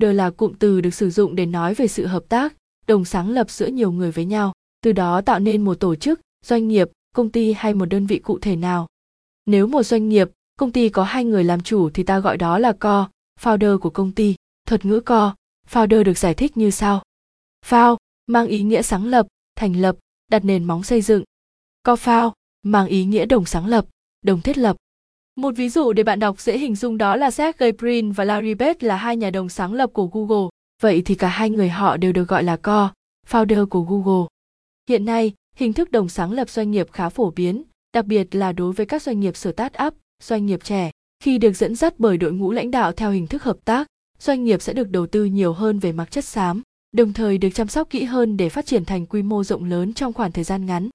founder là cụm từ được sử dụng để nói về sự hợp tác, đồng sáng lập giữa nhiều người với nhau, từ đó tạo nên một tổ chức, doanh nghiệp, công ty hay một đơn vị cụ thể nào. Nếu một doanh nghiệp, công ty có hai người làm chủ thì ta gọi đó là co, founder của công ty, thuật ngữ co, founder được giải thích như sau. Found mang ý nghĩa sáng lập, thành lập, đặt nền móng xây dựng. Co-found mang ý nghĩa đồng sáng lập, đồng thiết lập một ví dụ để bạn đọc dễ hình dung đó là Sergey Brin và Larry Page là hai nhà đồng sáng lập của Google. Vậy thì cả hai người họ đều được gọi là co, founder của Google. Hiện nay, hình thức đồng sáng lập doanh nghiệp khá phổ biến, đặc biệt là đối với các doanh nghiệp start-up, doanh nghiệp trẻ. Khi được dẫn dắt bởi đội ngũ lãnh đạo theo hình thức hợp tác, doanh nghiệp sẽ được đầu tư nhiều hơn về mặt chất xám, đồng thời được chăm sóc kỹ hơn để phát triển thành quy mô rộng lớn trong khoảng thời gian ngắn.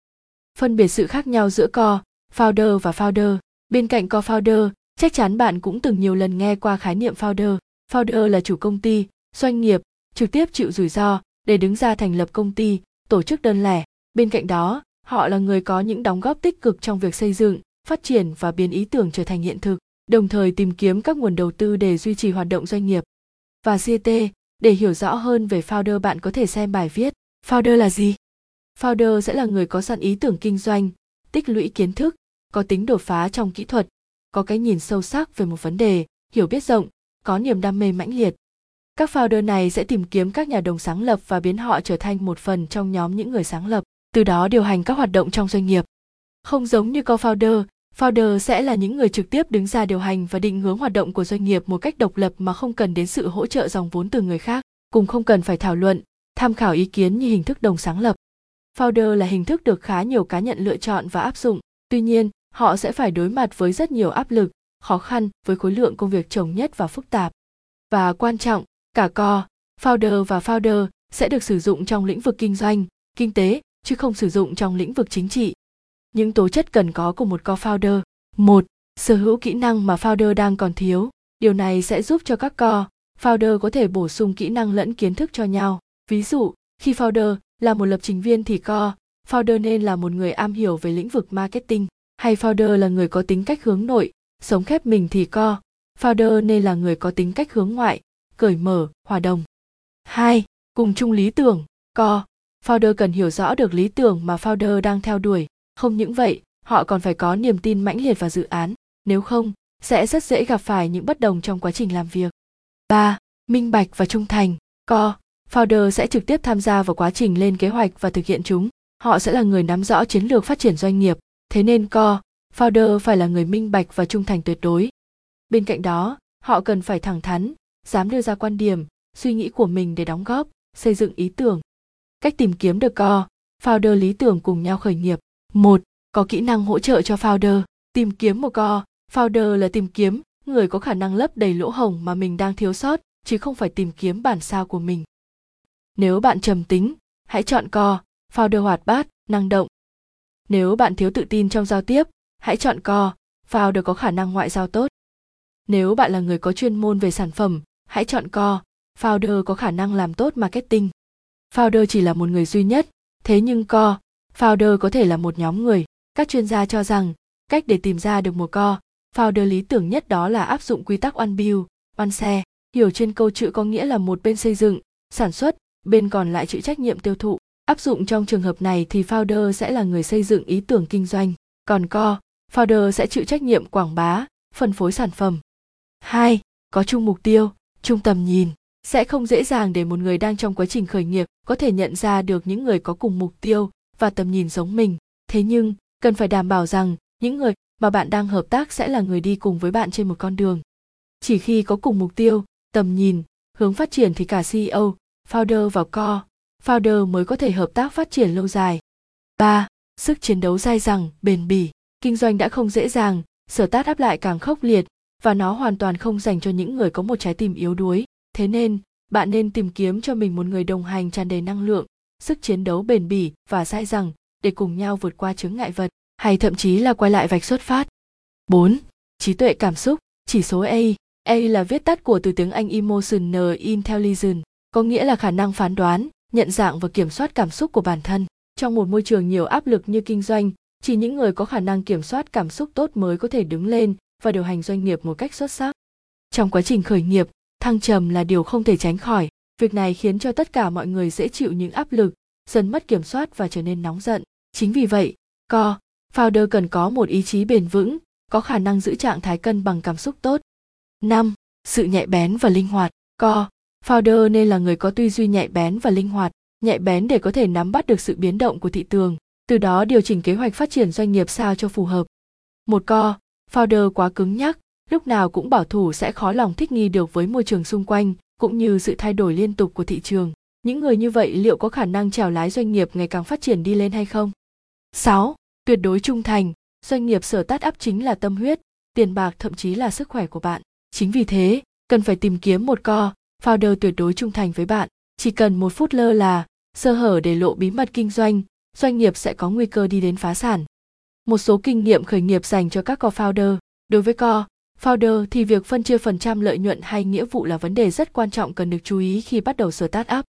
Phân biệt sự khác nhau giữa co, founder và founder Bên cạnh co-founder, chắc chắn bạn cũng từng nhiều lần nghe qua khái niệm founder. Founder là chủ công ty, doanh nghiệp, trực tiếp chịu rủi ro để đứng ra thành lập công ty, tổ chức đơn lẻ. Bên cạnh đó, họ là người có những đóng góp tích cực trong việc xây dựng, phát triển và biến ý tưởng trở thành hiện thực, đồng thời tìm kiếm các nguồn đầu tư để duy trì hoạt động doanh nghiệp. Và CT, để hiểu rõ hơn về founder bạn có thể xem bài viết Founder là gì? Founder sẽ là người có sẵn ý tưởng kinh doanh, tích lũy kiến thức, có tính đột phá trong kỹ thuật, có cái nhìn sâu sắc về một vấn đề, hiểu biết rộng, có niềm đam mê mãnh liệt. Các founder này sẽ tìm kiếm các nhà đồng sáng lập và biến họ trở thành một phần trong nhóm những người sáng lập, từ đó điều hành các hoạt động trong doanh nghiệp. Không giống như co-founder, founder sẽ là những người trực tiếp đứng ra điều hành và định hướng hoạt động của doanh nghiệp một cách độc lập mà không cần đến sự hỗ trợ dòng vốn từ người khác, cùng không cần phải thảo luận, tham khảo ý kiến như hình thức đồng sáng lập. Founder là hình thức được khá nhiều cá nhân lựa chọn và áp dụng, tuy nhiên họ sẽ phải đối mặt với rất nhiều áp lực, khó khăn với khối lượng công việc chồng nhất và phức tạp. Và quan trọng, cả co, founder và founder sẽ được sử dụng trong lĩnh vực kinh doanh, kinh tế, chứ không sử dụng trong lĩnh vực chính trị. Những tố chất cần có của một co-founder một, sở hữu kỹ năng mà founder đang còn thiếu. Điều này sẽ giúp cho các co founder có thể bổ sung kỹ năng lẫn kiến thức cho nhau. Ví dụ, khi founder là một lập trình viên thì co founder nên là một người am hiểu về lĩnh vực marketing hay founder là người có tính cách hướng nội sống khép mình thì co founder nên là người có tính cách hướng ngoại cởi mở hòa đồng hai cùng chung lý tưởng co founder cần hiểu rõ được lý tưởng mà founder đang theo đuổi không những vậy họ còn phải có niềm tin mãnh liệt vào dự án nếu không sẽ rất dễ gặp phải những bất đồng trong quá trình làm việc 3. Minh bạch và trung thành. Co, founder sẽ trực tiếp tham gia vào quá trình lên kế hoạch và thực hiện chúng. Họ sẽ là người nắm rõ chiến lược phát triển doanh nghiệp, thế nên co, founder phải là người minh bạch và trung thành tuyệt đối. Bên cạnh đó, họ cần phải thẳng thắn, dám đưa ra quan điểm, suy nghĩ của mình để đóng góp, xây dựng ý tưởng. Cách tìm kiếm được co, founder lý tưởng cùng nhau khởi nghiệp. Một, có kỹ năng hỗ trợ cho founder. Tìm kiếm một co, founder là tìm kiếm người có khả năng lấp đầy lỗ hổng mà mình đang thiếu sót, chứ không phải tìm kiếm bản sao của mình. Nếu bạn trầm tính, hãy chọn co, founder hoạt bát, năng động nếu bạn thiếu tự tin trong giao tiếp, hãy chọn co, founder có khả năng ngoại giao tốt. Nếu bạn là người có chuyên môn về sản phẩm, hãy chọn co, founder có khả năng làm tốt marketing. Founder chỉ là một người duy nhất, thế nhưng co, founder có thể là một nhóm người. Các chuyên gia cho rằng, cách để tìm ra được một co, founder lý tưởng nhất đó là áp dụng quy tắc one build, one share. Hiểu trên câu chữ có nghĩa là một bên xây dựng, sản xuất, bên còn lại chịu trách nhiệm tiêu thụ. Áp dụng trong trường hợp này thì founder sẽ là người xây dựng ý tưởng kinh doanh, còn co, founder sẽ chịu trách nhiệm quảng bá, phân phối sản phẩm. 2. Có chung mục tiêu, chung tầm nhìn. Sẽ không dễ dàng để một người đang trong quá trình khởi nghiệp có thể nhận ra được những người có cùng mục tiêu và tầm nhìn giống mình. Thế nhưng, cần phải đảm bảo rằng những người mà bạn đang hợp tác sẽ là người đi cùng với bạn trên một con đường. Chỉ khi có cùng mục tiêu, tầm nhìn, hướng phát triển thì cả CEO, founder và co founder mới có thể hợp tác phát triển lâu dài. 3. Sức chiến đấu dai dẳng, bền bỉ. Kinh doanh đã không dễ dàng, sở tát áp lại càng khốc liệt và nó hoàn toàn không dành cho những người có một trái tim yếu đuối. Thế nên, bạn nên tìm kiếm cho mình một người đồng hành tràn đầy năng lượng, sức chiến đấu bền bỉ và dai dẳng để cùng nhau vượt qua chướng ngại vật, hay thậm chí là quay lại vạch xuất phát. 4. Trí tuệ cảm xúc, chỉ số A. A là viết tắt của từ tiếng Anh Emotional Intelligence, có nghĩa là khả năng phán đoán, nhận dạng và kiểm soát cảm xúc của bản thân trong một môi trường nhiều áp lực như kinh doanh chỉ những người có khả năng kiểm soát cảm xúc tốt mới có thể đứng lên và điều hành doanh nghiệp một cách xuất sắc trong quá trình khởi nghiệp thăng trầm là điều không thể tránh khỏi việc này khiến cho tất cả mọi người dễ chịu những áp lực dần mất kiểm soát và trở nên nóng giận chính vì vậy co founder cần có một ý chí bền vững có khả năng giữ trạng thái cân bằng cảm xúc tốt 5. Sự nhạy bén và linh hoạt. Co, founder nên là người có tư duy nhạy bén và linh hoạt, nhạy bén để có thể nắm bắt được sự biến động của thị trường, từ đó điều chỉnh kế hoạch phát triển doanh nghiệp sao cho phù hợp. Một co, founder quá cứng nhắc, lúc nào cũng bảo thủ sẽ khó lòng thích nghi được với môi trường xung quanh, cũng như sự thay đổi liên tục của thị trường. Những người như vậy liệu có khả năng trèo lái doanh nghiệp ngày càng phát triển đi lên hay không? 6. Tuyệt đối trung thành, doanh nghiệp sở tát áp chính là tâm huyết, tiền bạc thậm chí là sức khỏe của bạn. Chính vì thế, cần phải tìm kiếm một co, founder tuyệt đối trung thành với bạn. Chỉ cần một phút lơ là, sơ hở để lộ bí mật kinh doanh, doanh nghiệp sẽ có nguy cơ đi đến phá sản. Một số kinh nghiệm khởi nghiệp dành cho các co-founder. Đối với co, founder thì việc phân chia phần trăm lợi nhuận hay nghĩa vụ là vấn đề rất quan trọng cần được chú ý khi bắt đầu start up.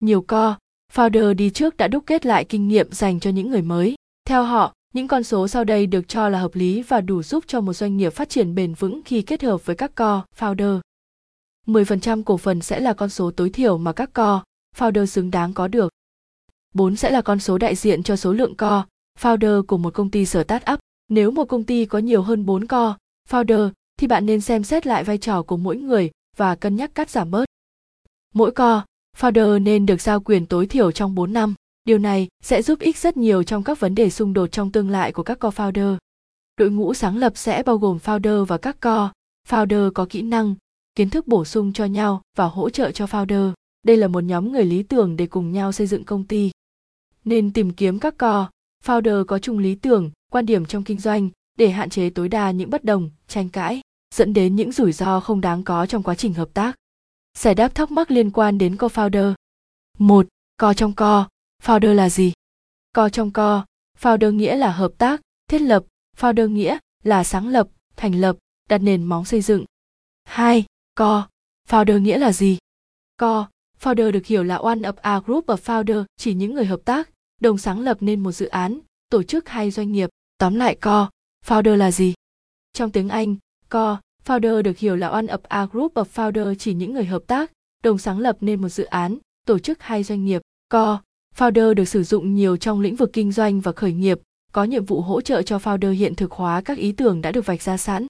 Nhiều co, founder đi trước đã đúc kết lại kinh nghiệm dành cho những người mới. Theo họ, những con số sau đây được cho là hợp lý và đủ giúp cho một doanh nghiệp phát triển bền vững khi kết hợp với các co, founder. 10% cổ phần sẽ là con số tối thiểu mà các co, founder xứng đáng có được. 4 sẽ là con số đại diện cho số lượng co, founder của một công ty start up. Nếu một công ty có nhiều hơn 4 co, founder thì bạn nên xem xét lại vai trò của mỗi người và cân nhắc cắt giảm bớt. Mỗi co, founder nên được giao quyền tối thiểu trong 4 năm. Điều này sẽ giúp ích rất nhiều trong các vấn đề xung đột trong tương lai của các co-founder. Đội ngũ sáng lập sẽ bao gồm founder và các co, founder có kỹ năng, kiến thức bổ sung cho nhau và hỗ trợ cho founder. Đây là một nhóm người lý tưởng để cùng nhau xây dựng công ty. Nên tìm kiếm các co, founder có chung lý tưởng, quan điểm trong kinh doanh để hạn chế tối đa những bất đồng, tranh cãi, dẫn đến những rủi ro không đáng có trong quá trình hợp tác. Giải đáp thắc mắc liên quan đến co-founder. 1. Co trong co, founder là gì co trong co founder nghĩa là hợp tác thiết lập founder nghĩa là sáng lập thành lập đặt nền móng xây dựng hai co founder nghĩa là gì? Co founder được hiểu là one of a group of founder chỉ những người hợp tác đồng sáng lập nên một dự án tổ chức hay doanh nghiệp. Tóm lại co founder là gì? Trong tiếng anh co founder được hiểu là one of a group of founder chỉ những người hợp tác đồng sáng lập nên một dự án tổ chức hay doanh nghiệp. Co Founder được sử dụng nhiều trong lĩnh vực kinh doanh và khởi nghiệp, có nhiệm vụ hỗ trợ cho founder hiện thực hóa các ý tưởng đã được vạch ra sẵn.